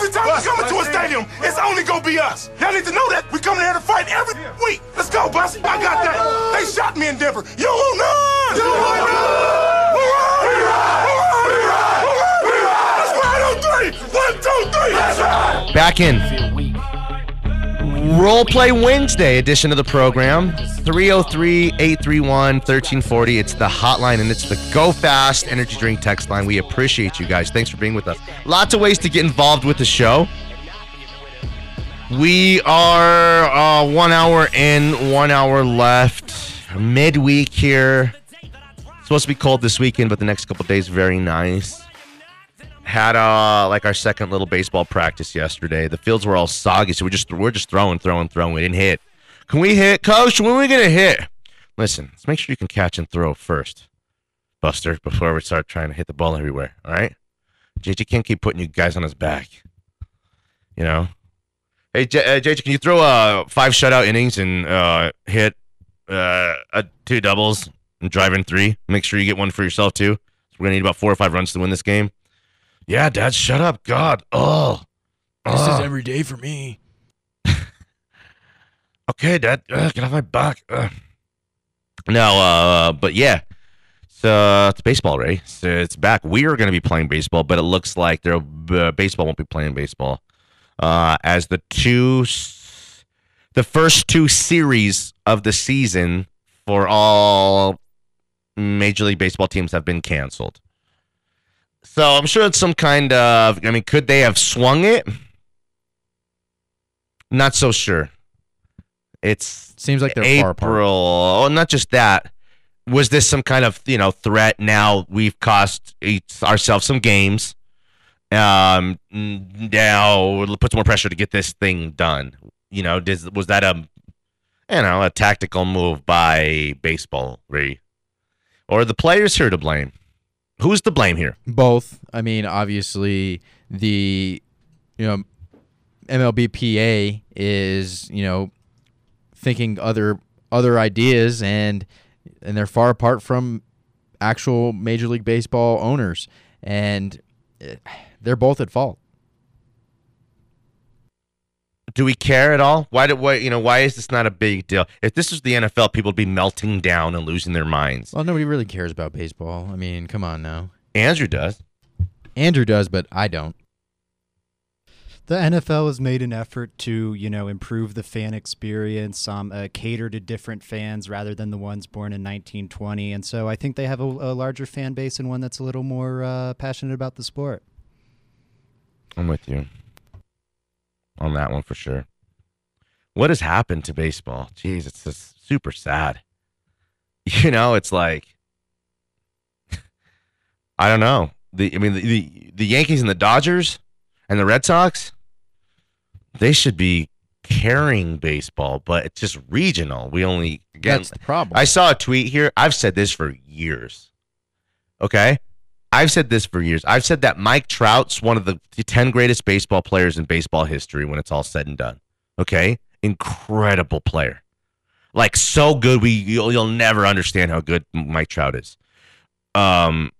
be us. Every time we come into a stadium, it's only gonna be us. Y'all need to know that. We coming here to fight every week. Let's go, Bussy. I got that. They shot me in Denver. You want none. You want none. We ride. We ride. We ride. We ride. Let's ride on three. One, two, three. Let's ride. Back in. Role Play Wednesday edition of the program. 303 831 1340. It's the hotline and it's the Go Fast Energy Drink text line. We appreciate you guys. Thanks for being with us. Lots of ways to get involved with the show. We are uh, one hour in, one hour left. Midweek here. Supposed to be cold this weekend, but the next couple days very nice. Had uh like our second little baseball practice yesterday. The fields were all soggy, so we just we're just throwing, throwing, throwing. We didn't hit. Can we hit, Coach? When are we gonna hit? Listen, let's make sure you can catch and throw first, Buster, before we start trying to hit the ball everywhere. All right? JJ can't keep putting you guys on his back. You know. Hey, J- uh, JJ, can you throw uh five shutout innings and uh hit uh, uh two doubles and drive in three? Make sure you get one for yourself too. We're gonna need about four or five runs to win this game. Yeah, Dad, shut up. God. Oh. This is every day for me. okay, Dad. Ugh, get off my back. Ugh. No, uh, but yeah. So it's baseball, Ray. So it's back. We are going to be playing baseball, but it looks like uh, baseball won't be playing baseball uh, as the two, the first two series of the season for all Major League Baseball teams have been canceled. So I'm sure it's some kind of. I mean, could they have swung it? Not so sure. It's Seems like they're April. far apart. Oh, not just that. Was this some kind of you know threat? Now we've cost ourselves some games. Um, now it puts more pressure to get this thing done. You know, does, was that a you know a tactical move by baseball, Ray? Or are the players here to blame? Who's to blame here? Both. I mean, obviously, the you know MLBPA is you know thinking other other ideas and and they're far apart from actual Major League Baseball owners, and eh, they're both at fault. Do we care at all? Why do why you know why is this not a big deal? If this was the NFL, people would be melting down and losing their minds. Well, nobody really cares about baseball. I mean, come on now. Andrew does. Andrew does, but I don't. The NFL has made an effort to, you know, improve the fan experience, um, uh, cater to different fans rather than the ones born in 1920, and so I think they have a, a larger fan base and one that's a little more uh, passionate about the sport. I'm with you on that one for sure. What has happened to baseball? Jeez, it's just super sad. You know, it's like I don't know. The I mean the, the the Yankees and the Dodgers and the Red Sox they should be carrying baseball, but it's just regional. We only again That's the problem. I saw a tweet here. I've said this for years. Okay? I've said this for years. I've said that Mike Trout's one of the 10 greatest baseball players in baseball history when it's all said and done. Okay? Incredible player. Like so good we you'll, you'll never understand how good Mike Trout is. Um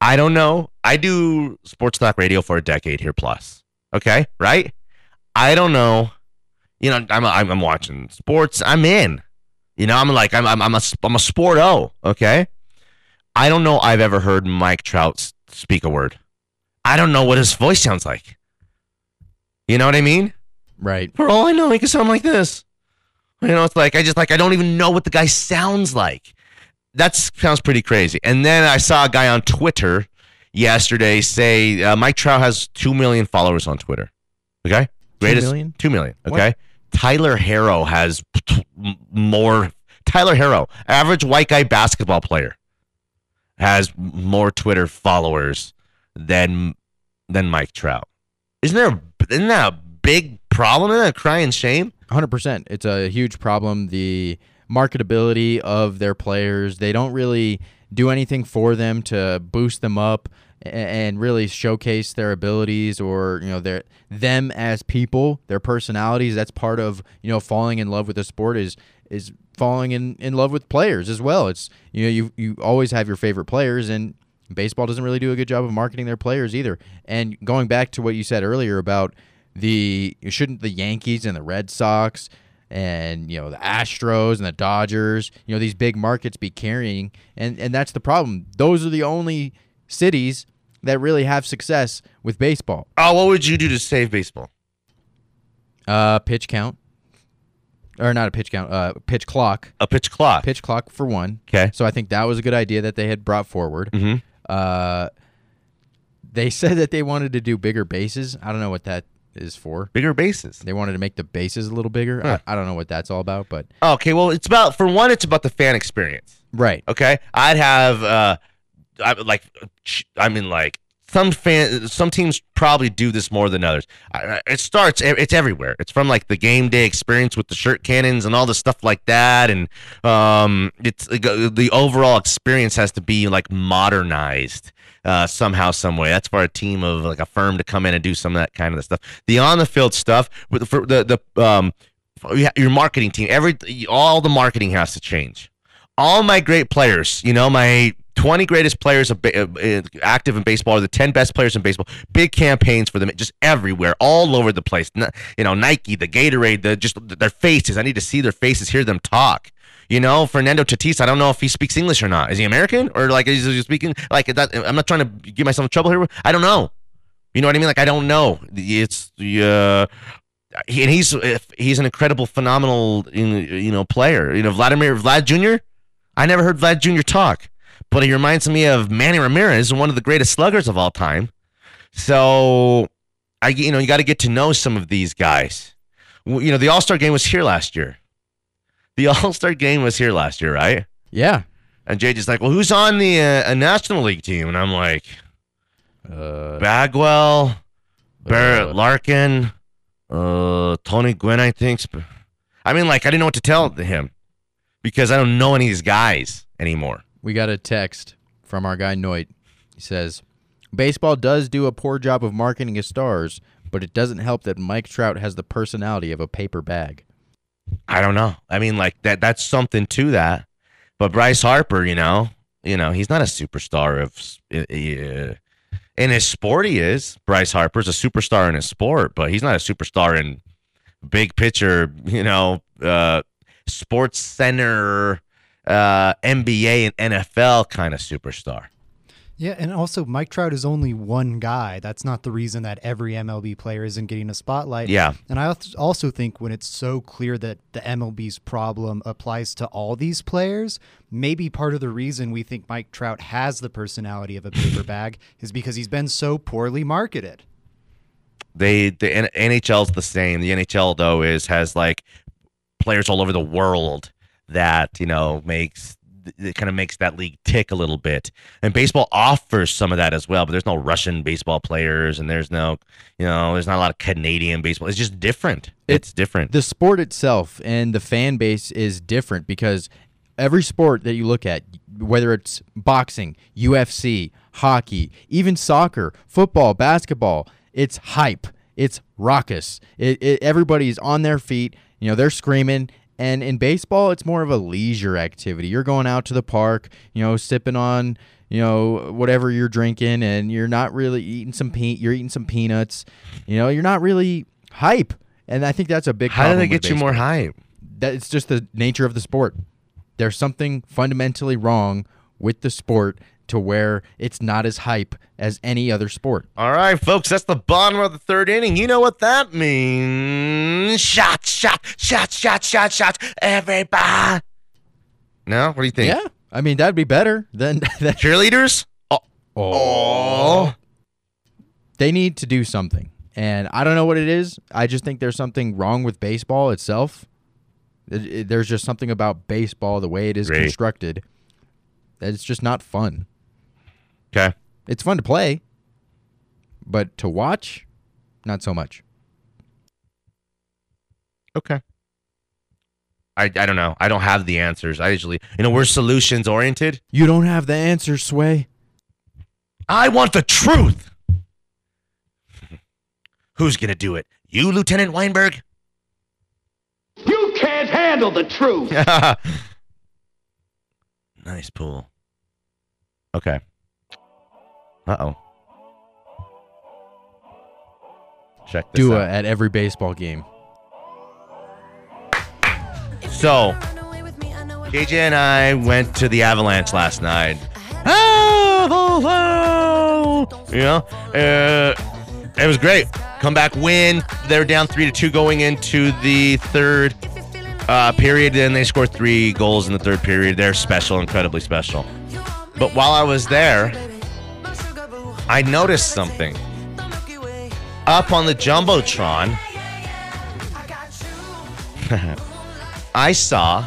I don't know. I do sports talk radio for a decade here plus. Okay? Right? I don't know. You know, I'm I'm, I'm watching sports. I'm in. You know, I'm like I'm I'm I'm a I'm a sporto. Okay, I don't know. I've ever heard Mike Trout speak a word. I don't know what his voice sounds like. You know what I mean? right. For all I know, he could sound like this. You know, it's like I just like I don't even know what the guy sounds like. That sounds pretty crazy. And then I saw a guy on Twitter yesterday say uh, Mike Trout has two million followers on Twitter. Okay, greatest million? two million. Okay, Tyler Herro has more. Tyler Herro, average white guy basketball player, has more Twitter followers than than Mike Trout. Isn't there? Isn't that a big problem? Isn't that a crying shame? Hundred percent. It's a huge problem. The marketability of their players. They don't really do anything for them to boost them up and really showcase their abilities or you know their them as people, their personalities. That's part of you know falling in love with the sport is is falling in, in love with players as well. It's you know you you always have your favorite players and Baseball doesn't really do a good job of marketing their players either. And going back to what you said earlier about the shouldn't the Yankees and the Red Sox and you know the Astros and the Dodgers, you know these big markets be carrying and and that's the problem. Those are the only cities that really have success with baseball. Oh, what would you do to save baseball? Uh pitch count or not a pitch count, uh pitch clock. A pitch clock. Pitch clock for one. Okay. So I think that was a good idea that they had brought forward. Mm-hmm. Uh, they said that they wanted to do bigger bases. I don't know what that is for. Bigger bases. They wanted to make the bases a little bigger. Huh. I, I don't know what that's all about, but Okay, well, it's about for one, it's about the fan experience. right. Okay, I'd have uh, I like, I mean, like some fan, some teams probably do this more than others. It starts, it's everywhere. It's from like the game day experience with the shirt cannons and all the stuff like that, and um, it's the overall experience has to be like modernized. Uh, somehow, some way. That's for a team of like a firm to come in and do some of that kind of stuff. The on the field stuff, with for the the um, your marketing team, every all the marketing has to change all my great players, you know, my 20 greatest players of uh, active in baseball are the 10 best players in baseball. Big campaigns for them just everywhere, all over the place. You know, Nike, the Gatorade, the just their faces. I need to see their faces, hear them talk. You know, Fernando Tatis, I don't know if he speaks English or not. Is he American or like is he speaking like that? I'm not trying to get myself trouble here. I don't know. You know what I mean? Like I don't know. It's uh, he, and he's he's an incredible, phenomenal, you know, player. You know, Vladimir Vlad Jr. I never heard Vlad Jr. talk, but he reminds me of Manny Ramirez, one of the greatest sluggers of all time. So, I you know you got to get to know some of these guys. You know, the All Star game was here last year. The All Star game was here last year, right? Yeah. And just like, well, who's on the uh, National League team? And I'm like, Uh, Bagwell, Barrett Uh. Larkin, uh, Tony Gwynn, I think. I mean, like, I didn't know what to tell him because I don't know any of these guys anymore. We got a text from our guy Noit. He says, "Baseball does do a poor job of marketing his stars, but it doesn't help that Mike Trout has the personality of a paper bag." I don't know. I mean, like that. That's something to that. But Bryce Harper, you know, you know, he's not a superstar of uh, in his sport. He is. Bryce Harper's a superstar in his sport, but he's not a superstar in big picture. You know, uh, SportsCenter, uh, NBA and NFL kind of superstar. Yeah, and also Mike Trout is only one guy. That's not the reason that every MLB player isn't getting a spotlight. Yeah. And I also think when it's so clear that the MLB's problem applies to all these players, maybe part of the reason we think Mike Trout has the personality of a paper bag is because he's been so poorly marketed. they the NHL's the same. The NHL though is has like players all over the world that you know makes it kind of makes that league tick a little bit. And baseball offers some of that as well, but there's no Russian baseball players and there's no you know there's not a lot of Canadian baseball. It's just different. It's different. the sport itself and the fan base is different because every sport that you look at, whether it's boxing, UFC, hockey, even soccer, football, basketball, it's hype. It's raucous. It, it, everybody's on their feet. You know, they're screaming. And in baseball, it's more of a leisure activity. You're going out to the park, you know, sipping on, you know, whatever you're drinking, and you're not really eating some pe- You're eating some peanuts. You know, you're not really hype. And I think that's a big. How do they get you more hype? That it's just the nature of the sport. There's something fundamentally wrong with the sport to where it's not as hype as any other sport. All right, folks, that's the bottom of the third inning. You know what that means? Shot, shot, shot, shot, shot, shot. Everybody. No, what do you think? Yeah, I mean that'd be better than that. Cheerleaders? Oh. oh, oh. They need to do something, and I don't know what it is. I just think there's something wrong with baseball itself. It- it- there's just something about baseball, the way it is Great. constructed, that it's just not fun. Okay. It's fun to play, but to watch, not so much. Okay. I, I don't know. I don't have the answers. I usually, you know, we're solutions oriented. You don't have the answer, Sway. I want the truth. Who's going to do it? You, Lieutenant Weinberg? You can't handle the truth. nice pool. Okay. Uh oh. Check this Dua out. at every baseball game. So, JJ and I went to the Avalanche last night. Avalanche! You know, uh, it was great. Comeback win. They were down three to two going into the third uh, period, and they scored three goals in the third period. They're special, incredibly special. But while I was there, I noticed something. Up on the jumbotron, I saw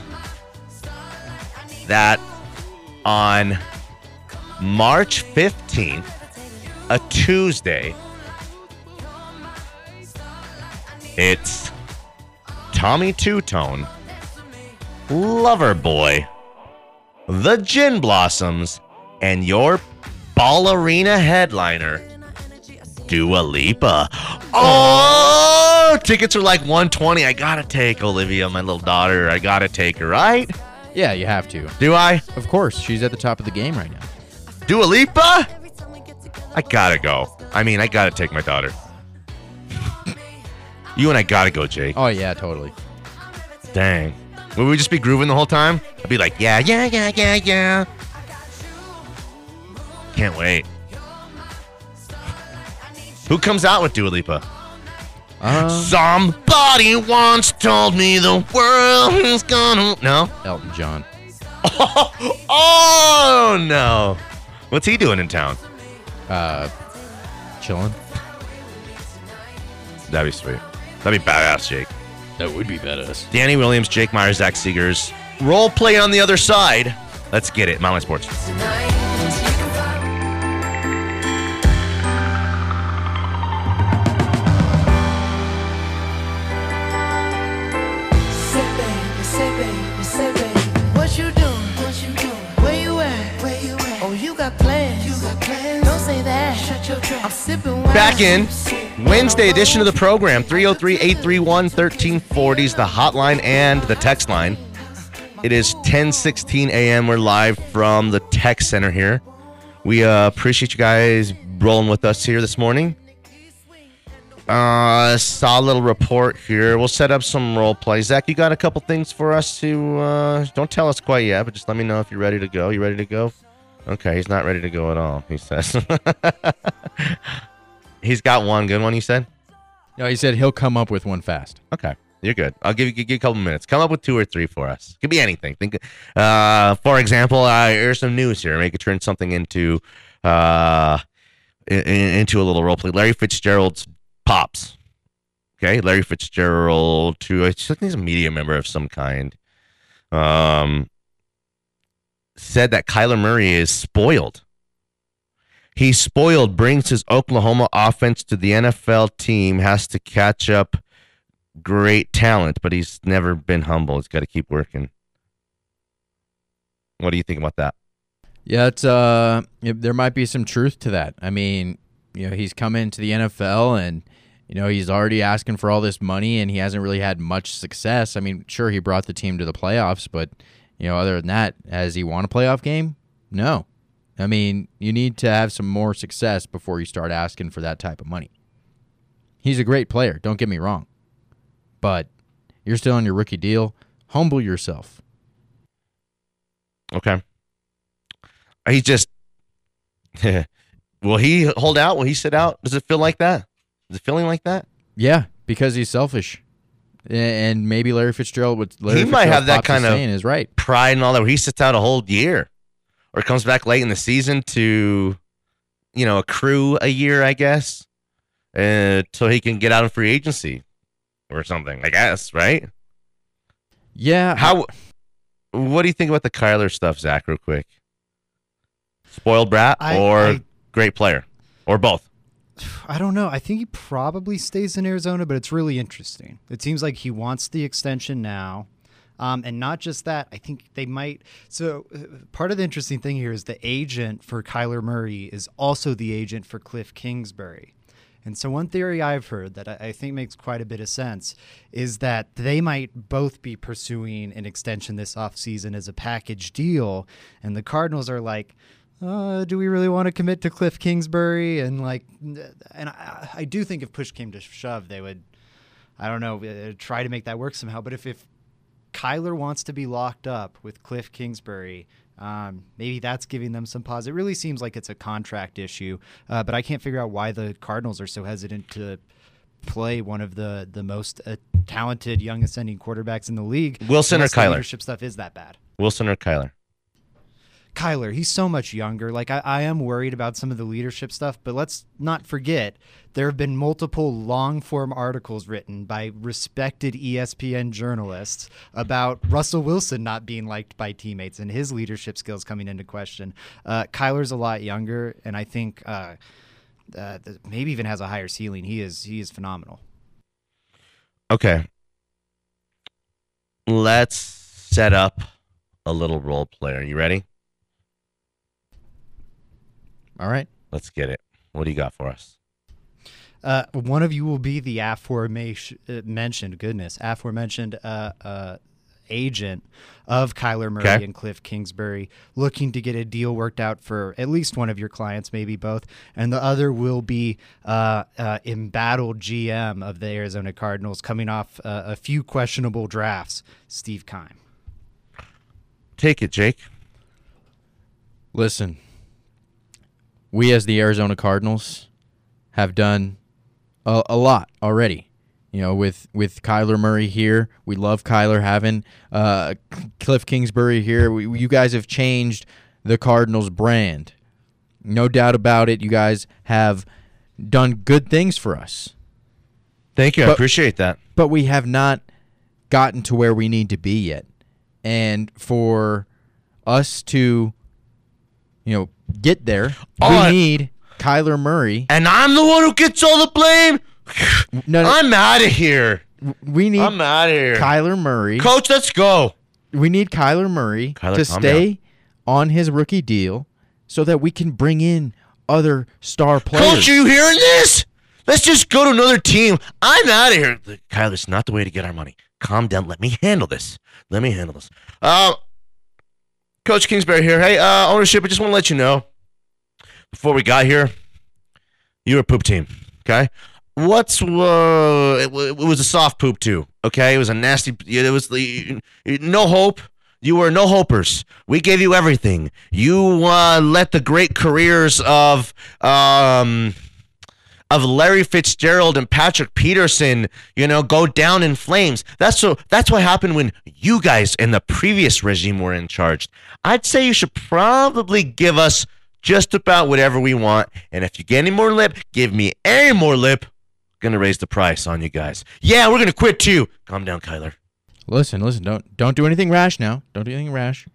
that on March 15th, a Tuesday, it's Tommy Tutone, Lover Boy, The Gin Blossoms, and your Ball Arena headliner, Dua Lipa. Oh, tickets are like 120. I gotta take Olivia, my little daughter. I gotta take her, right? Yeah, you have to. Do I? Of course, she's at the top of the game right now. Dua Lipa? I gotta go. I mean, I gotta take my daughter. you and I gotta go, Jake. Oh yeah, totally. Dang. Would we just be grooving the whole time? I'd be like, yeah, yeah, yeah, yeah, yeah. Can't wait. Who comes out with Dua Lipa? Um, Somebody once told me the world is gonna. No? Elton John. Oh, no. What's he doing in town? Uh, chilling. That'd be sweet. That'd be badass, Jake. That would be badass. Danny Williams, Jake Myers, Zach Seegers. Role play on the other side. Let's get it. Mile High Sports. Say Back in Wednesday edition of the program 303 831 1340 is the hotline and the text line. It is 1016 a.m. We're live from the tech center here. We uh, appreciate you guys rolling with us here this morning. Uh, saw a little report here. We'll set up some role play. Zach, you got a couple things for us to. Uh, don't tell us quite yet, but just let me know if you're ready to go. You ready to go? Okay, he's not ready to go at all. He says. he's got one good one. You said. No, he said he'll come up with one fast. Okay, you're good. I'll give you, give you a couple minutes. Come up with two or three for us. Could be anything. Think, uh, for example, uh, here's some news here. Make it turn something into, uh, in, into a little role play. Larry Fitzgerald's pops. Okay, Larry Fitzgerald, too. I think he's a media member of some kind. Um, said that Kyler Murray is spoiled. He's spoiled, brings his Oklahoma offense to the NFL team, has to catch up great talent, but he's never been humble. He's got to keep working. What do you think about that? Yeah, it's uh, there might be some truth to that. I mean, you know, he's come into the NFL and you know he's already asking for all this money, and he hasn't really had much success. I mean, sure, he brought the team to the playoffs, but you know, other than that, has he won a playoff game? No. I mean, you need to have some more success before you start asking for that type of money. He's a great player, don't get me wrong. But you're still on your rookie deal. Humble yourself. Okay. He just will he hold out? Will he sit out? Does it feel like that? Is it feeling like that? Yeah, because he's selfish. A- And maybe Larry Fitzgerald would Larry He might have that kind of- saying is right. Pride and all that. Where he sits out a whole year, or comes back late in the season to, you know, accrue a year, I guess, uh, so he can get out of free agency or something. I guess, right? Yeah. How? What do you think about the Kyler stuff, Zach? Real quick. Spoiled brat I- or I- great player, or both? I don't know. I think he probably stays in Arizona, but it's really interesting. It seems like he wants the extension now. Um, and not just that, I think they might. So, uh, part of the interesting thing here is the agent for Kyler Murray is also the agent for Cliff Kingsbury. And so, one theory I've heard that I, think makes quite a bit of sense is that they might both be pursuing an extension this offseason as a package deal. And the Cardinals are like, uh, do we really want to commit to Cliff Kingsbury? And like, and I, I do think if push came to shove, they would, I don't know, uh, try to make that work somehow. But if if Kyler wants to be locked up with Cliff Kingsbury, um, maybe that's giving them some pause. It really seems like it's a contract issue, uh, but I can't figure out why the Cardinals are so hesitant to play one of the the most uh, talented young ascending quarterbacks in the league. Wilson or Kyler? Leadership stuff is that bad. Wilson or Kyler? Kyler, he's so much younger. Like I, I am worried about some of the leadership stuff, but let's not forget there have been multiple long form articles written by respected ESPN journalists about Russell Wilson not being liked by teammates and his leadership skills coming into question. Uh, Kyler's a lot younger, and I think uh, uh, maybe even has a higher ceiling. He is he is phenomenal. Okay. Let's set up a little role player. Are you ready? All right. Let's get it. What do you got for us? Uh, one of you will be the aforementioned, goodness, aforementioned uh, uh, agent of Kyler Murray Okay. and Cliff Kingsbury, looking to get a deal worked out for at least one of your clients, maybe both, and the other will be uh, uh, embattled GM of the Arizona Cardinals, coming off uh, a few questionable drafts, Steve Keim. Take it, Jake. Listen, we as the Arizona Cardinals have done a, a lot already. You know, with with Kyler Murray here, we love Kyler having uh, Cliff Kingsbury here. We, you guys have changed the Cardinals brand, no doubt about it. You guys have done good things for us, Thank you. I appreciate that. but we have not gotten to where we need to be yet. And for us to, you know, get there, Oh, we need Kyler Murray. And I'm the one who gets all the blame. No, no, I'm out of here. we need I'm out of here. Kyler Murray. Coach, let's go. we need Kyler Murray Kyler, to stay on his rookie deal so that we can bring in other star players. Coach, are you hearing this? Let's just go to another team. I'm out of here. Kyle, it's not the way to get our money. Calm down. Let me handle this. Let me handle this. Uh, Coach Kingsbury here. Hey, uh, ownership, I just want to let you know before we got here, you were a poop team. Okay? What's uh, it, it was a soft poop too. Okay, it was a nasty. It was the no hope. You were no hopers. We gave you everything. You uh, let the great careers of um of Larry Fitzgerald and Patrick Peterson, you know, go down in flames. That's so that's what happened when you guys in the previous regime were in charge. I'd say you should probably give us just about whatever we want. And if you get any more lip, give me any more lip. Gonna raise the price on you guys. Yeah, we're gonna quit too. Calm down, Kyler. Listen, listen, don't don't do anything rash now. Don't do anything rash.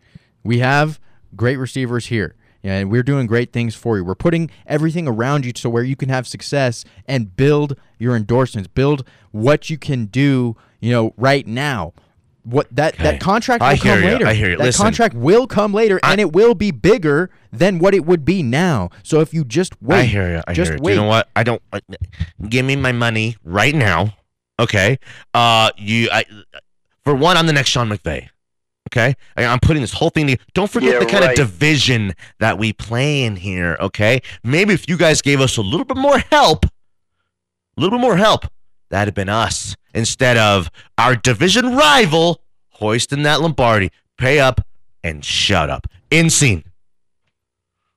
We have great receivers here. Yeah, and we're doing great things for you. We're putting everything around you so where you can have success and build your endorsements, build what you can do, you know, right now. What that Okay. that contract will I come hear you. later. I hear you. That Listen. contract will come later and it will be bigger than what it would be now. So if you just wait, I hear you. I just hear you. wait. You know what? I don't. give me my money right now. Okay. Uh, you. I. For one, I'm the next Sean McVay. Okay. I, I'm putting this whole thing. To, don't forget Yeah, the kind right. of division that we play in here. Okay. Maybe if you guys gave us a little bit more help, a little bit more help, that'd have been us instead of our division rival hoisting that Lombardi. Pay up and shut up. In scene.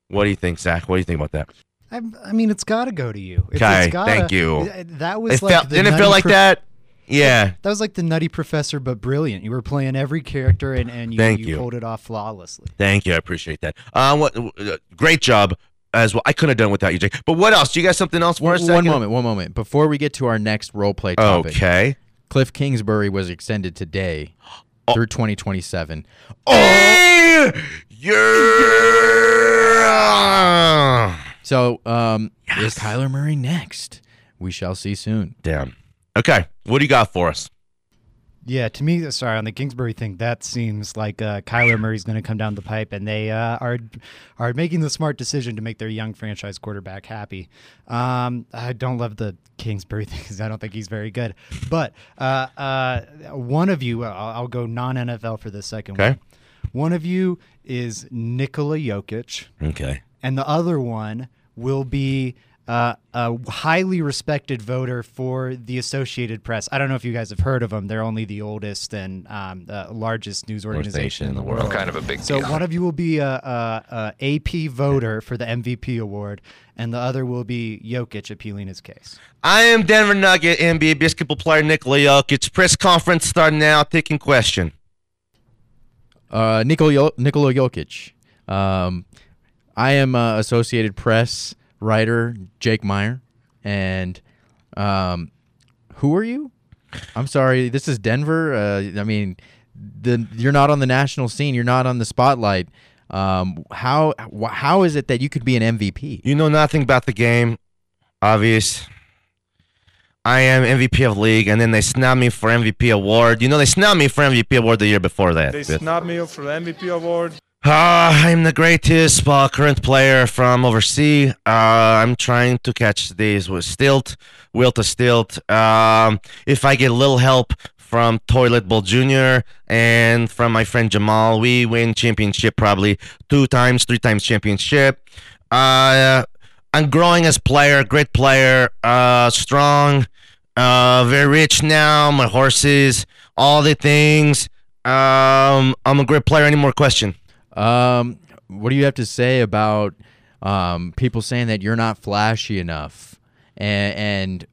What do you think, Zach? What do you think about that? I, I mean, it's got to go to you. It's, Okay, it's gotta, thank you. That was It like felt, the didn't it feel like prof- that? Yeah. That was like the nutty professor, but brilliant. You were playing every character, and, and you, Thank you, you. pulled it off flawlessly. Thank you. I appreciate that. Uh, what? Uh, great job as well. I couldn't have done without you, Jake. But what else? Do you got something else us? one moment, one moment. Before we get to our next role play topic. Okay. Cliff Kingsbury was extended today Oh. through 2027. Oh, yeah. So, um, is Kyler Murray next? We shall see soon. Damn. Okay. What do you got for us? Yeah, to me, sorry on the Kingsbury thing, that seems like uh, Kyler Murray's going to come down the pipe, and they uh, are are making the smart decision to make their young franchise quarterback happy. Um, I don't love the Kingsbury thing because I don't think he's very good. But uh, uh, one of you, I'll, I'll go non NFL for the second Okay. one. One of you is Nikola Jokic, Okay. and the other one will be uh, a highly respected voter for the Associated Press. I don't know if you guys have heard of them. They're only the oldest and um, the largest news organization in the world. Kind of a big So deal. one of you will be a, a, a AP voter for the MVP award, and the other will be Jokic appealing his case. I am Denver Nugget NBA basketball player Nikola Jokic. Press conference starting now. Taking question. Uh, Nikola, Nikola Jokic. Um, I am uh, Associated Press writer Jake Meyer, and um, who are you? I'm sorry, this is Denver. Uh, I mean, the you're not on the national scene. You're not on the spotlight. Um, how how is it that you could be an MVP? You know nothing about the game. Obvious. I am MVP of league, and then they snub me for MVP award. You know they snubbed me for MVP award the year before that. They Biff. snubbed me for the MVP award. Uh, I'm the greatest uh, current player from overseas. Uh, I'm trying to catch these with stilt, will to stilt. Um, if I get a little help from Toilet Bowl Jr. and from my friend Jamal, we win championship probably two times, three times championship. Uh, I'm growing as player, great player, uh, strong, uh, very rich now. My horses, all the things. Um, I'm a great player. Any more question? Um, what do you have to say about um, people saying that you're not flashy enough and, and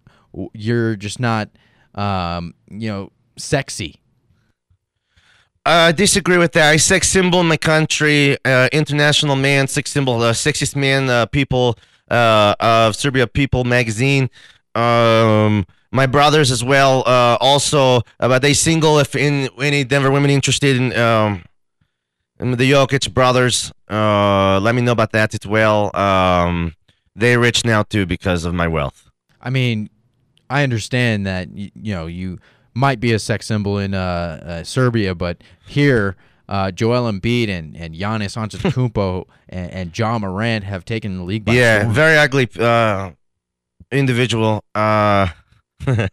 you're just not, um, you know, sexy? I disagree with that. I sex symbol in my country, uh, international man, sex symbol, uh, sexiest man, uh, people uh, of Serbia People magazine. Um, my brothers as well. Uh, also, uh, but they single. If in any Denver women interested in um, the Jokic brothers, uh, let me know about that as well. Um, they're rich now too because of my wealth. I mean, I understand that you, you know you might be a sex symbol in uh, uh, Serbia, but here, uh, Joel Embiid and and Giannis Antetokounmpo and, and John Morant have taken the league by yeah, storm. very ugly uh, individual. Uh,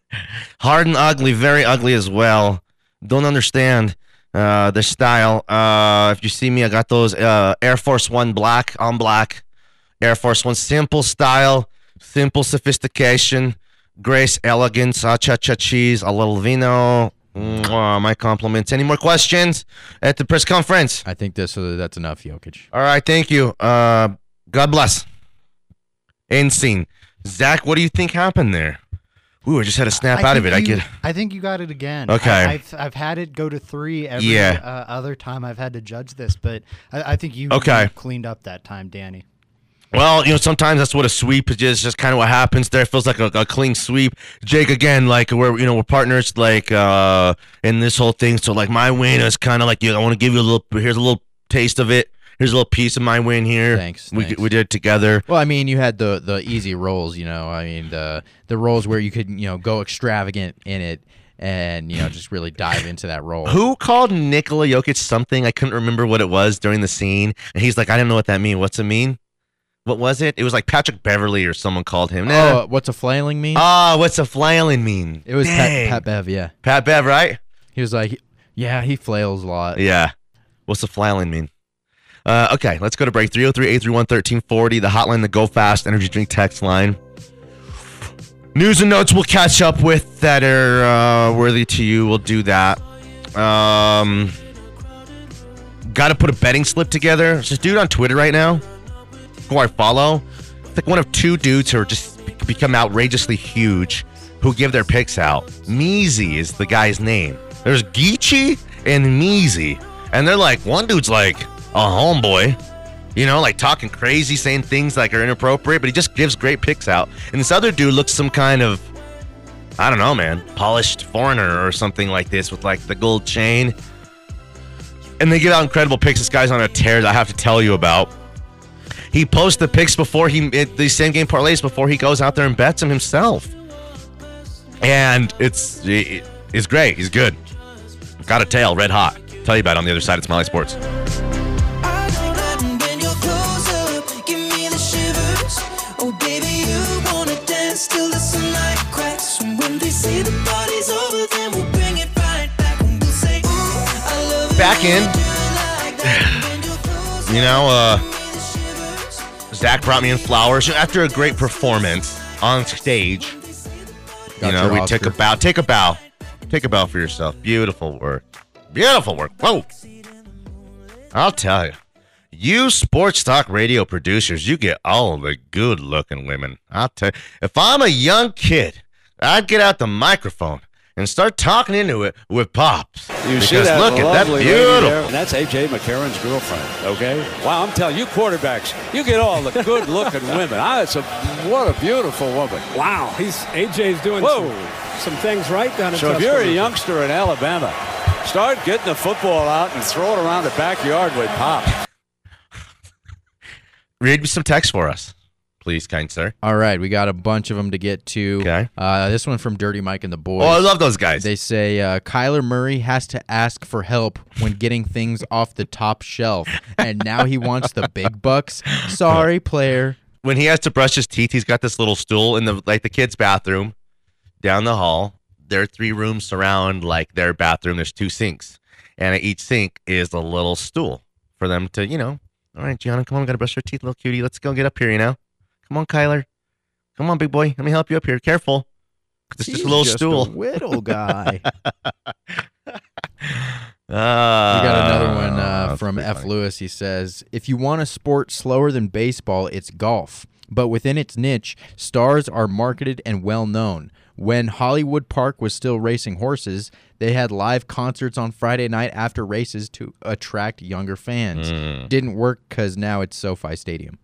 hard and ugly, very ugly as well. Don't understand uh, the style. Uh, if you see me, I got those uh, Air Force One black on black. Air Force One simple style, simple sophistication, grace, elegance, ah, cha cha cheese, a little vino. Mwah, my compliments. Any more questions at the press conference? I think this uh, that's enough, Jokic. All right, thank you. Uh, God bless. End scene. Zach, what do you think happened there? Ooh, I just had to snap I out of it. I get. I think you got it again. Okay. I, have I've had it go to three every Yeah. uh, other time I've had to judge this, but I, I think you, Okay. cleaned up that time, Danny. Well, you know, sometimes that's what a sweep is. Just kind of what happens there. It feels like a, a clean sweep. Jake, again, like we're you know we're partners, like uh in this whole thing. So like my win is kind of like you. I want to give you a little. Here's a little taste of it. Here's a little piece of my win here. Thanks, We thanks. we did it together. Well, I mean, you had the the easy roles, you know. I mean, the the roles where you could, you know, go extravagant in it and you know just really dive into that role. Who called Nikola Jokic something? I couldn't remember what it was during the scene. And he's like, I didn't know what that mean. What's it mean? What was it? It was like Patrick Beverley or someone called him. Oh, Nah. uh, what's a flailing mean? Ah, what's a flailing mean? it was Pat, Pat Bev. Yeah, Pat Bev, right? he was like, yeah, he flails a lot. Yeah. What's a flailing mean? Uh, okay, let's go to break. 303 831 1340, the hotline, the Go Fast Energy Drink text line. News and notes we'll catch up with that are uh, worthy to you. We'll do that. Um, Got to put a betting slip together. There's this dude on Twitter right now who I follow. It's like one of two dudes who are just become outrageously huge who give their picks out. Measy is the guy's name. There's Geechee and Measy. And they're like, one dude's like a homeboy, you know, like talking crazy, saying things like are inappropriate, but he just gives great picks out. And this other dude looks some kind of, I don't know, man, polished foreigner or something like this with like the gold chain. And they give out incredible picks. This guy's on a tear that I have to tell you about. He posts the picks before he the same game parlays before he goes out there and bets them himself. And it's it, it's great. He's good. Got a tail, red hot. Tell you about it on the other side of Smiley Sports. Back in. you know, uh, Zach brought me in flowers after a great performance on stage. Got you know, we took a bow. Take a bow. Take a bow for yourself. Beautiful work. Beautiful work. Whoa. I'll tell you. You sports talk radio producers, you get all the good looking women. I'll tell you. If I'm a young kid, I'd get out the microphone and start talking into it with pops. You because see that look at that lovely beautiful. there? And that's AJ McCarron's girlfriend. Okay. Wow, I'm telling you, quarterbacks, you get all the good-looking women. I, it's a what a beautiful woman. Wow, he's AJ's doing Whoa. some, some things right down in So if you're a youngster in Alabama, start getting the football out and throw it around the backyard with pop. Read me some text for us, please, kind sir. All right, we got a bunch of them to get to. Okay. Uh, this one from Dirty Mike and the Boys. Oh, I love those guys. They say uh, Kyler Murray has to ask for help when getting things off the top shelf, and now he wants the big bucks. Sorry, player. when he has to brush his teeth, he's got this little stool in the like the kids' bathroom down the hall. There are three rooms surround like their bathroom. There's two sinks, and at each sink is a little stool for them to, you know. All right, Gianna, come on, we gotta brush your teeth, little cutie. Let's go get up here, you know. Come on, Kyler. Come on, big boy. Let me help you up here. Careful. It's just a little just stool. whittle guy. Uh, We got another one uh, that's from F. funny. Lewis. He says, If you want a sport slower than baseball, it's golf. But within its niche, stars are marketed and well known. When Hollywood Park was still racing horses, they had live concerts on Friday night after races to attract younger fans. Mm. Didn't work because now it's SoFi Stadium.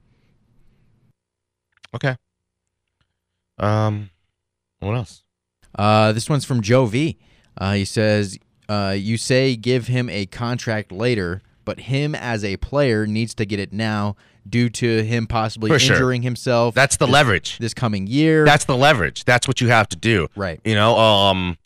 Okay. Um, what else? Uh, this one's from Joe V. Uh, he says, uh, "You say give him a contract later, but him as a player needs to get it now due to him possibly For sure. injuring himself. That's the this, leverage. this coming year. That's the leverage. That's what you have to do. right. You know, um,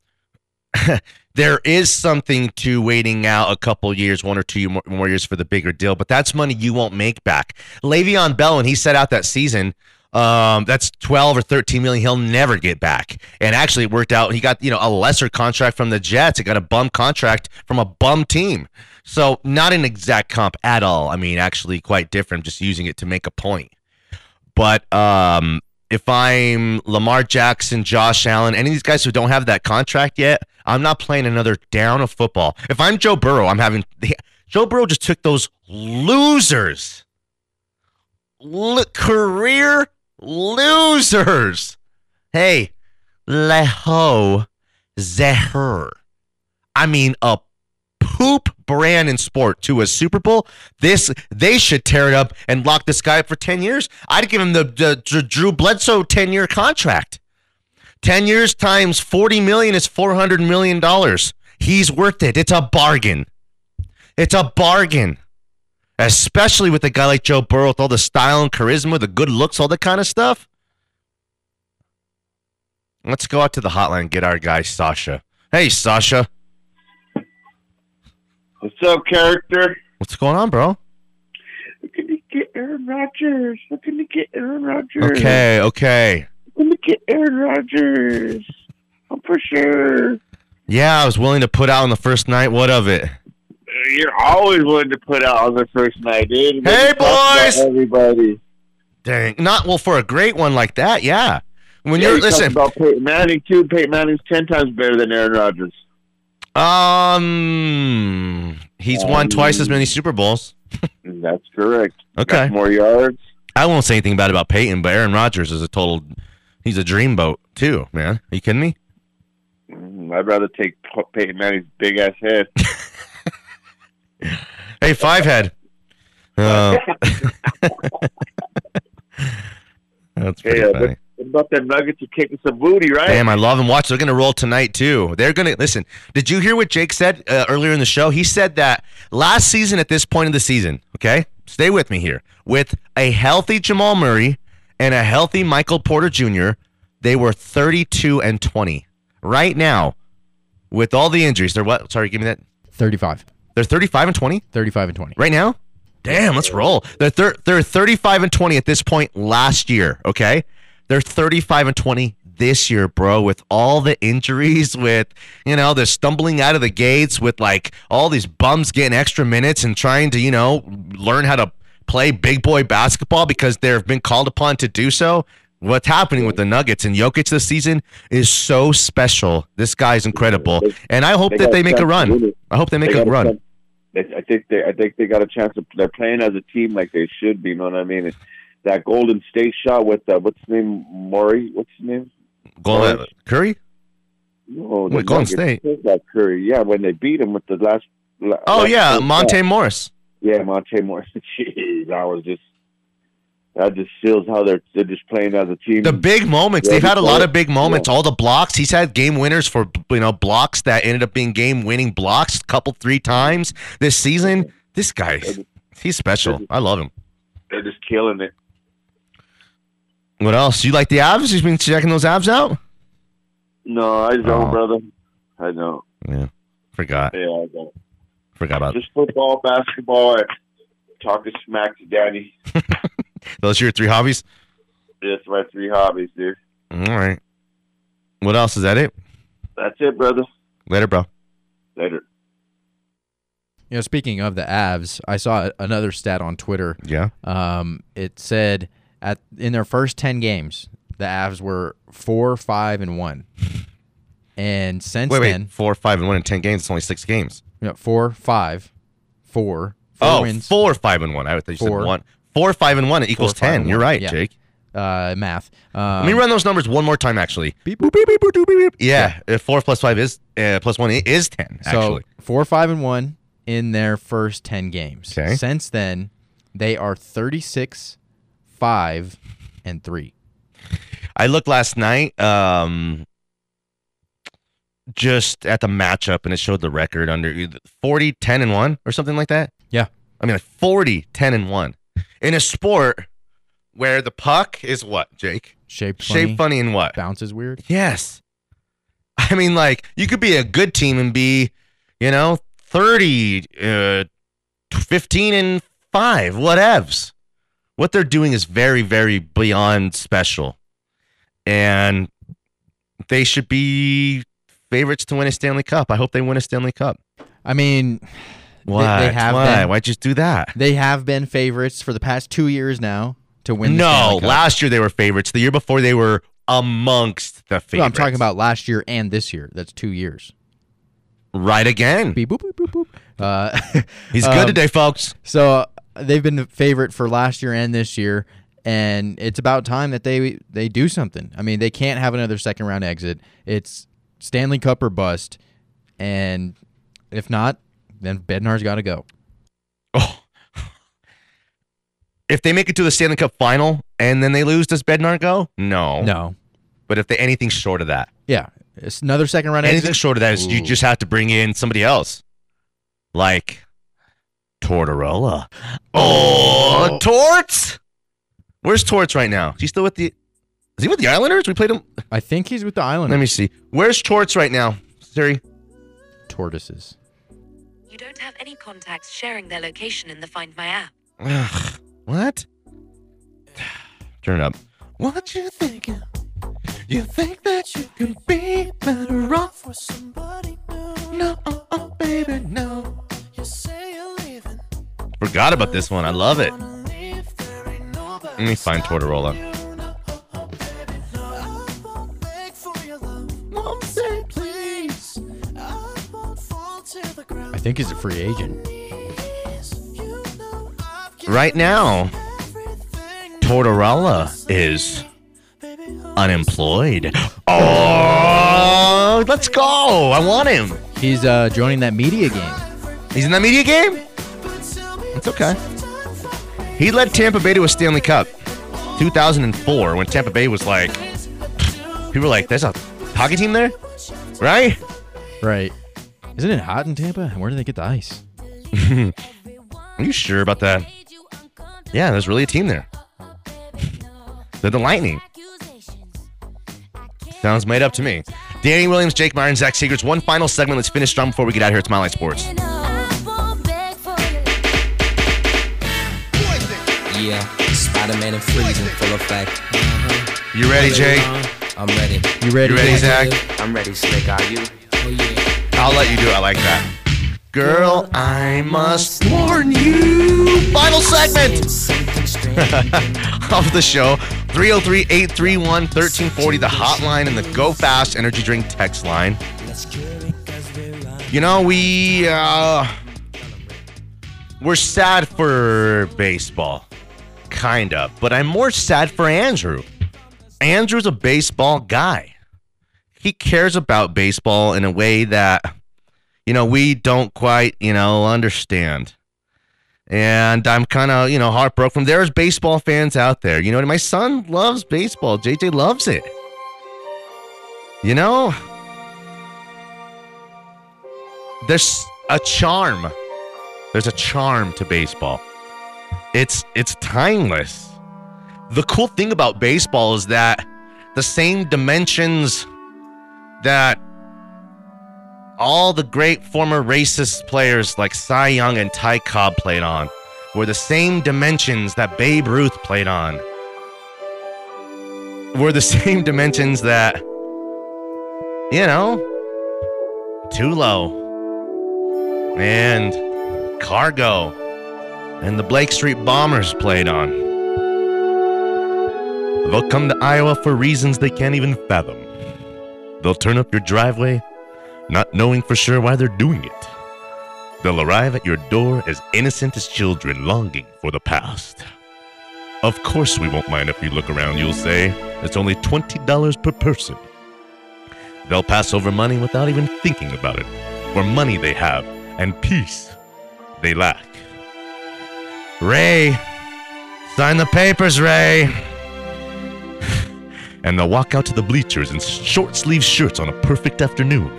there is something to waiting out a couple years, one or two more, more years for the bigger deal, but that's money you won't make back. Le'Veon Bell, when he set out that season, um, that's 12 or 13 million he'll never get back. And actually, it worked out. He got, you know, a lesser contract from the Jets. He got a bum contract from a bum team. So, not an exact comp at all. I mean, actually, quite different, just using it to make a point. But um, if I'm Lamar Jackson, Josh Allen, any of these guys who don't have that contract yet, I'm not playing another down of football. If I'm Joe Burrow, I'm having Joe Burrow just took those losers, career losers. Hey, leho zeher. I mean, a poop brand in sport to a Super Bowl. This they should tear it up and lock this guy up for ten years. I'd give him the, the, the Drew Bledsoe ten year contract. Ten years times forty million is four hundred million dollars. He's worth it. It's a bargain. It's a bargain. Especially with a guy like Joe Burrow with all the style and charisma, the good looks, all that kind of stuff. Let's go out to the hotline and get our guy Sasha. Hey Sasha. What's up, character? What's going on, bro? Looking to get Aaron Rodgers. Looking to get Aaron Rodgers. Okay, okay. Looking to get Aaron Rodgers. Oh, for sure. Yeah, I was willing to put out on the first night. What of it? You're always willing to put out on the first night, dude. Hey, boys! Everybody. Dang. Not well for a great one like that, yeah. When Yeah, you're you listen, about Peyton Manning too. Peyton Manning's ten times better than Aaron Rodgers. um he's won twice as many Super Bowls. That's correct. Okay. Got more yards. I won't say anything bad about Peyton, but Aaron Rodgers is a total he's a dreamboat too, man. Are you kidding me? Mm, I'd rather take Peyton Manning's big ass head. Hey, five head. Uh, that's pretty Hey, uh, funny. what, what about them Nuggets are kicking some booty, right? Damn, I love them. Watch, they're going to roll tonight too. They're going to listen. Did you hear what Jake said uh, earlier in the show? He said that last season, at this point of the season, okay, stay with me here. With a healthy Jamal Murray and a healthy Michael Porter Jr., they were 32 and 20. Right now, with all the injuries, they're what? Sorry, give me that. 35. They're 35 and 20 35 and 20. right now. Damn, let's roll. They're thir- they're 35 and 20 at this point last year. Okay, they're 35 and 20 this year, bro, with all the injuries, with you know, the stumbling out of the gates, with like all these bums getting extra minutes and trying to, you know, learn how to play big boy basketball because they've been called upon to do so. What's happening with the Nuggets and Jokic this season is so special. This guy's incredible, and I hope They that they make a run. I hope they make They a run. I think they, I think they got a chance. They're playing as a team like they should be. You know what I mean? It's that Golden State shot with uh, what's his name, Maury. What's his name? Golden Curry. No, Wait, Golden State? That Curry, yeah, when they beat him with the last. Oh last yeah, shot. Monte Morris. Yeah, Monte Morris. Jeez, that was just. That just shows how they're they're just playing as a team. The big moments. They've had a lot of big moments. All the blocks. He's had game winners for you know blocks that ended up being game winning blocks a couple three times this season. This guy, he's special. I love him. They're just killing it. What else? You like the Avs? You've been checking those Avs out? No, I don't, Oh. brother. I don't. Yeah, forgot. Yeah, I don't. Forgot about Just football, basketball, talking smack to Daddy. those. Are your three hobbies. That's my three hobbies, dude. All right. What else? Is that it? That's it, brother. Later, bro. Later. You know, speaking of the Avs, I saw another stat on Twitter. Yeah. Um, it said at in their first ten games, the Avs were four, five, and one. And since Wait, wait. then, Four, five, and one in ten games. It's only six games. you know, four, five, four, four oh, wins, four, five, and one. I would think you Four. said one. Four, five, and one. It equals Four, five, ten. and You're one. right, Yeah. Jake. uh, math. Um, Let me run those numbers one more time. Actually. Beep, Boop, beep, beep, boop, doop, beep, beep. Yeah, uh, four plus five is uh, plus one i- is ten. So Actually, four, five, and one in their first ten games. Okay. Since then, they are thirty-six, five, and three. I looked last night, um, just at the matchup, and it showed the record under either 40, 10, and one or something like that. Yeah. I mean, like 40, 10, and one in a sport where the puck is what, Jake? Shaped funny, Shaped funny and what? bounces weird. Yes. I mean, like, you could be a good team and be, you know, 30, uh, 15 and 5, whatevs. What they're doing is very, very beyond special. And they should be favorites to win a Stanley Cup. I hope they win a Stanley Cup. I mean, Why? They, have Why? been. Why'd you do that? They have been favorites for the past two years now to win. No, last year they were favorites. The year before they were amongst the favorites. No, I'm talking about last year and this year. That's two years. right again. Beep, boop, boop, boop, boop. Uh, He's good um, today, folks. So uh, they've been the favorite for last year and this year, and it's about time that they they do something. I mean, they can't have another second round exit. It's Stanley Cup or bust, and if not, then Bednar's got to go. Oh. If they make it to the Stanley Cup final and then they lose, does Bednar go? No. No, But if they anything short of that, yeah, it's another second round anything exit. short of that is you just have to bring in somebody else, like Tortorella. Oh. oh, Torts. Where's Torts right now? Is he still with the? Is he with the Islanders? We played him. I think he's with the Islanders. Let me see. Where's Torts right now, Siri? Tortoises. You don't have any contacts sharing their location in the Find My app. Ugh, what? Turn it up. What you thinking? You think that you could be better off with somebody new? No, oh, oh, baby, no. You say you're leaving. Forgot about this one. I love it. Let me find Tortorella. Think he's a free agent. Right now, Tortorella is unemployed. Oh, let's go. I want him. He's uh, joining that media game. He's in that media game? It's okay. He led Tampa Bay to a Stanley Cup 2004 when Tampa Bay was like, people were like, there's a hockey team there? Right? Right. Isn't it hot in Tampa? Where do they get the ice? Are you sure about that? Yeah, there's really a team there. They're the Lightning. Sounds made up to me. Danny Williams, Jake Meyer, and Zach Seegers. One final segment. Let's finish strong before we get out of here. It's My Life Sports. Yeah, Spider Man and Freeze in full effect. You ready, uh-huh. Jake? I'm ready. You ready? You ready, Zach? I'm ready, Slick. Are you? I'll let you do it. I like that. Girl, I must warn you. Final segment of the show 303 831 1340, the hotline and the Go Fast Energy Drink text line. You know, we, uh, we're sad for baseball, kind of, but I'm more sad for Andrew. Andrew's a baseball guy. He cares about baseball in a way that you know, we don't quite, you know, understand. And I'm kind of, you know, heartbroken. There's baseball fans out there. You know, my son loves baseball. JJ loves it. You know, there's a charm. There's a charm to baseball. It's it's timeless. The cool thing about baseball is that the same dimensions that all the great former racist players like Cy Young and Ty Cobb played on were the same dimensions that Babe Ruth played on. Were the same dimensions that, you know, Tulo and Cargo and the Blake Street Bombers played on. They'll come to Iowa for reasons they can't even fathom. They'll turn up your driveway not knowing for sure why they're doing it. They'll arrive at your door as innocent as children longing for the past. Of course, we won't mind if you look around, you'll say. It's only $20 per person. They'll pass over money without even thinking about it, or money they have, and peace they lack. Ray, sign the papers, Ray. And they'll walk out to the bleachers in short sleeve shirts on a perfect afternoon.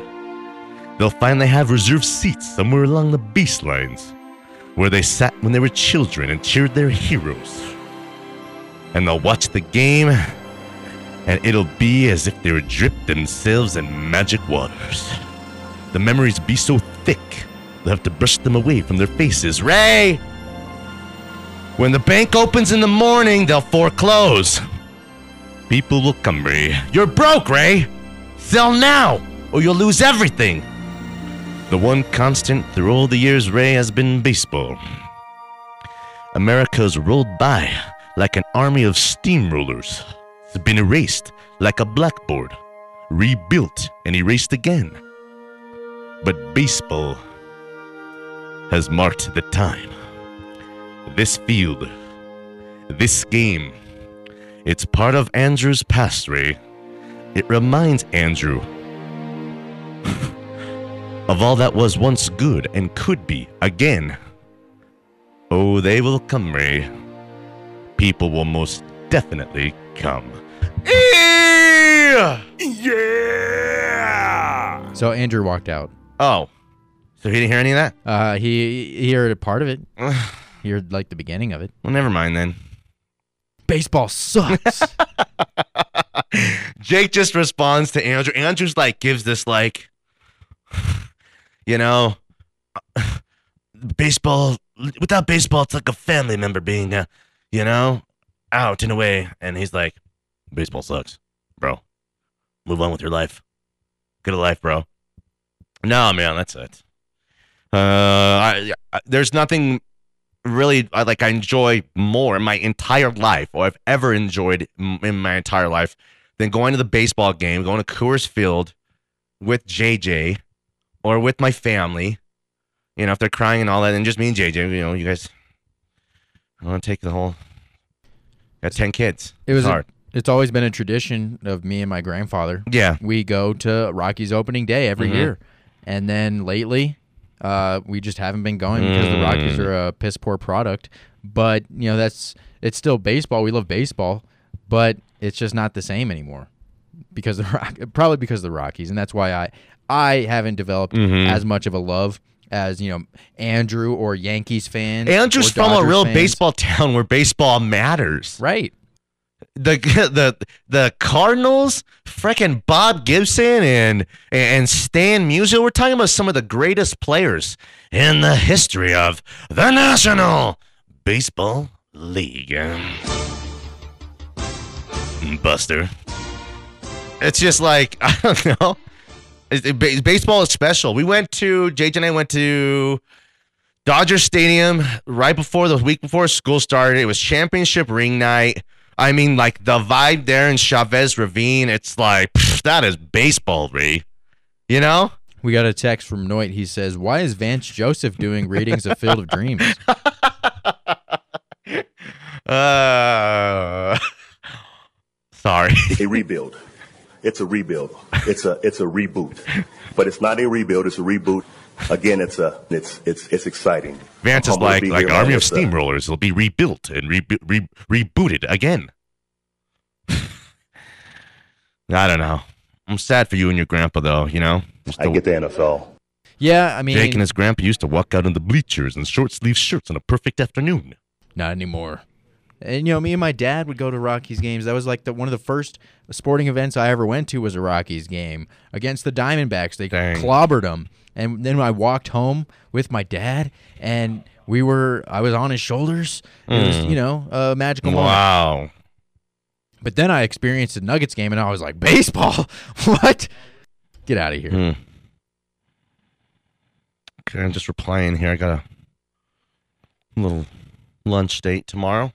They'll finally have reserved seats somewhere along the baselines where they sat when they were children and cheered their heroes. And they'll watch the game, and it'll be as if they were dripped themselves in magic waters. The memories be so thick, they'll have to brush them away from their faces. Ray! When the bank opens in the morning, they'll foreclose. People will come, Ray. You're broke, Ray! Sell now, or you'll lose everything. The one constant through all the years, Ray, has been baseball. America's rolled by like an army of steamrollers. It's been erased like a blackboard, rebuilt and erased again. But baseball has marked the time. This field, this game, it's part of Andrew's past, Ray. It reminds Andrew of all that was once good and could be again. Oh, they will come, Ray. People will most definitely come. Yeah! So Andrew walked out. Oh, so he didn't hear any of that? Uh, he he heard a part of it. he heard like the beginning of it. Well, never mind then. Baseball sucks. Jake just responds to Andrew. Andrew's like gives this like, you know, baseball. Without baseball, it's like a family member being, uh, you know, out in a way. And he's like, baseball sucks, bro. Move on with your life. Get a life, bro. No, man, that's it. Uh, I, I, there's nothing really I, like I enjoy more in my entire life, or I've ever enjoyed in my entire life, than going to the baseball game, going to Coors Field with JJ or with my family. You know, if they're crying and all that, and just me and JJ, you know, you guys, I want to take the whole. Got ten kids. It was It's a- hard. it's always been a tradition of me and my grandfather. Yeah. We go to Rocky's opening day every Mhm. year. And then lately, uh, we just haven't been going because the Rockies Mm. are a piss poor product. But, you know, that's it's still baseball. We love baseball, but it's just not the same anymore. Because the Rock, probably because of the Rockies, and that's why I I haven't developed Mhm. as much of a love as you know Andrew or Yankees fans. Andrew's or from a real fans. baseball town where baseball matters. Right. The the the Cardinals, freaking Bob Gibson and and Stan Musial. We're talking about some of the greatest players in the history of the National Baseball League. Mm, Buster. It's just like I don't know. Baseball is special. We went to JJ and I went to Dodger Stadium right before the week before school started. It was championship ring night. I mean, like the vibe there in Chavez Ravine. It's like pff, that is baseball, Ree. You know? We got a text from Noit. He says, "Why is Vance Joseph doing readings of Field of Dreams?" Uh, sorry. a rebuild. It's a rebuild. It's a it's a reboot. But it's not a rebuild. It's a reboot. Again, it's a it's it's it's exciting. Vance is like be like here, man. Army of steamrollers. Steamrollers will be rebuilt and re- re- rebooted again. I don't know. I'm sad for you and your grandpa, though. You know, I get the NFL. Yeah, I mean, Jake and his grandpa used to walk out in the bleachers in short sleeve shirts on a perfect afternoon. Not anymore. And you know, me and my dad would go to Rockies games. That was like the one of the first sporting events I ever went to was a Rockies game against the Diamondbacks. They clobbered them, and then I walked home with my dad, and we were I was on his shoulders. It was Mm. you know a magical moment. Wow. But then I experienced a Nuggets game, and I was like, baseball, what? Get out of here. Hmm. Okay, I'm just replying here. I got a little lunch date tomorrow.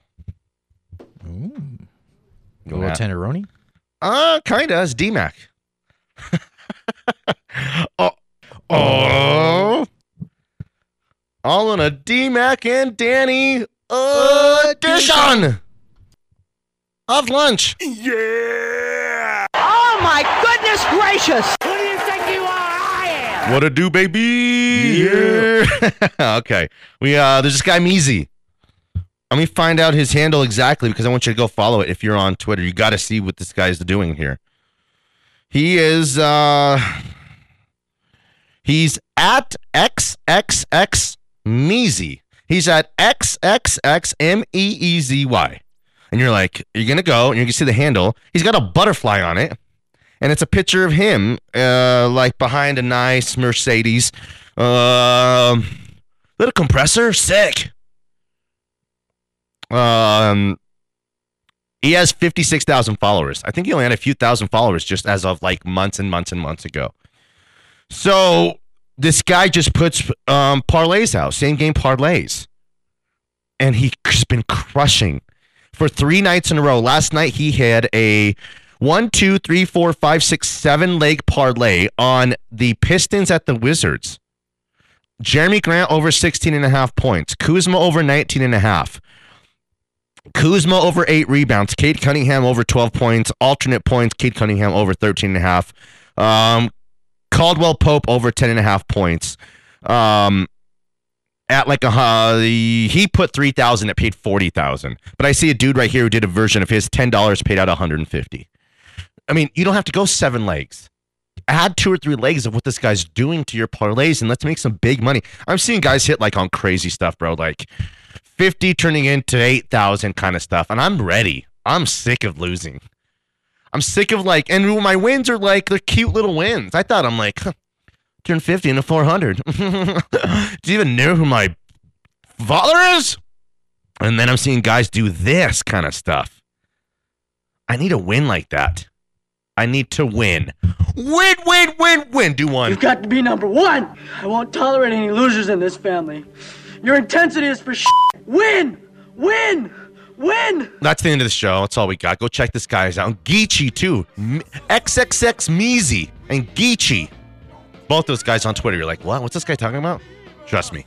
Ooh. A Go little tenderoni. Uh, kinda. It's DMAC. oh, oh, all in a DMAC and Danny edition of lunch. Yeah! Oh my goodness gracious! Who do you think you are? I am! What a do, baby? Yeah. okay. We uh, there's this guy Meezy. Let me find out his handle exactly because I want you to go follow it. If you're on Twitter, you got to see what this guy's doing here. He is uh, he's at xxx Meezy. He's at xxx m e e z y, and you're like, you're gonna go and you can see the handle. He's got a butterfly on it and it's a picture of him, uh, like behind a nice Mercedes, um, little compressor, sick. Um, he has fifty six thousand followers. I think he only had a few thousand followers just as of like months and months and months ago. So this guy just puts um, parlays out, same game parlays, and he's been crushing for three nights in a row. Last night he had a one, two, three, four, five, six, seven leg parlay on the Pistons at the Wizards. Jerami Grant over 16 and a half points. Kuzma over 19 and a half. Kuzma over eight rebounds. Cade Cunningham over 12 points. Alternate points. Cade Cunningham over 13 and a half. Um, Caldwell Pope over 10 and a half points. Um, at like a uh, he put 3000 it paid 40000 but i see a dude right here who did a version of his $10 paid out 150 i mean you don't have to go seven legs. Add two or three legs of what this guy's doing to your parlays and let's make some big money. I'm seeing guys hit like on crazy stuff bro like 50 turning into 8000 kind of stuff and i'm ready. I'm sick of losing i'm sick of like and my wins are like they're cute little wins. I thought i'm like huh, turn 50 into 400 do you even know who my father is? And then i'm seeing guys do this kind of stuff. I need a win like that. I need to win. Win win win win. Do one. You've got to be number one. I won't tolerate any losers in this family. Your intensity is for sh- win, win, that's the end of the show. That's all we got. Go check this guy's out. And geechee too. Xxx meezy and geechee. Both those guys on twitter you're like what? What's this guy talking about? Trust me.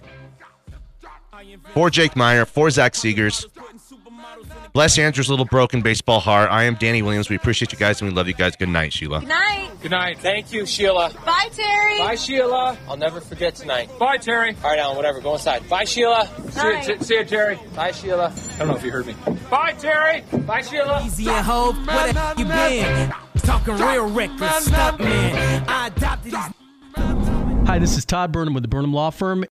For jake meyer for zach seegers bless andrew's little broken baseball heart i am danny williams we appreciate you guys and we love you guys good night sheila Good night. Good night. Thank you, Sheila. Bye, Terry. Bye, Sheila. I'll never forget tonight. Bye, Terry. All right, Alan, whatever. Go inside. Bye, Sheila. Bye. See, you, see you, Terry. Bye, Sheila. I don't know if you heard me. Bye, Terry. Bye, Sheila. Easy and hope, where the you been? Talking real reckless stuff, man. I adopted these. Hi, this is Todd Burnham with the Burnham Law Firm.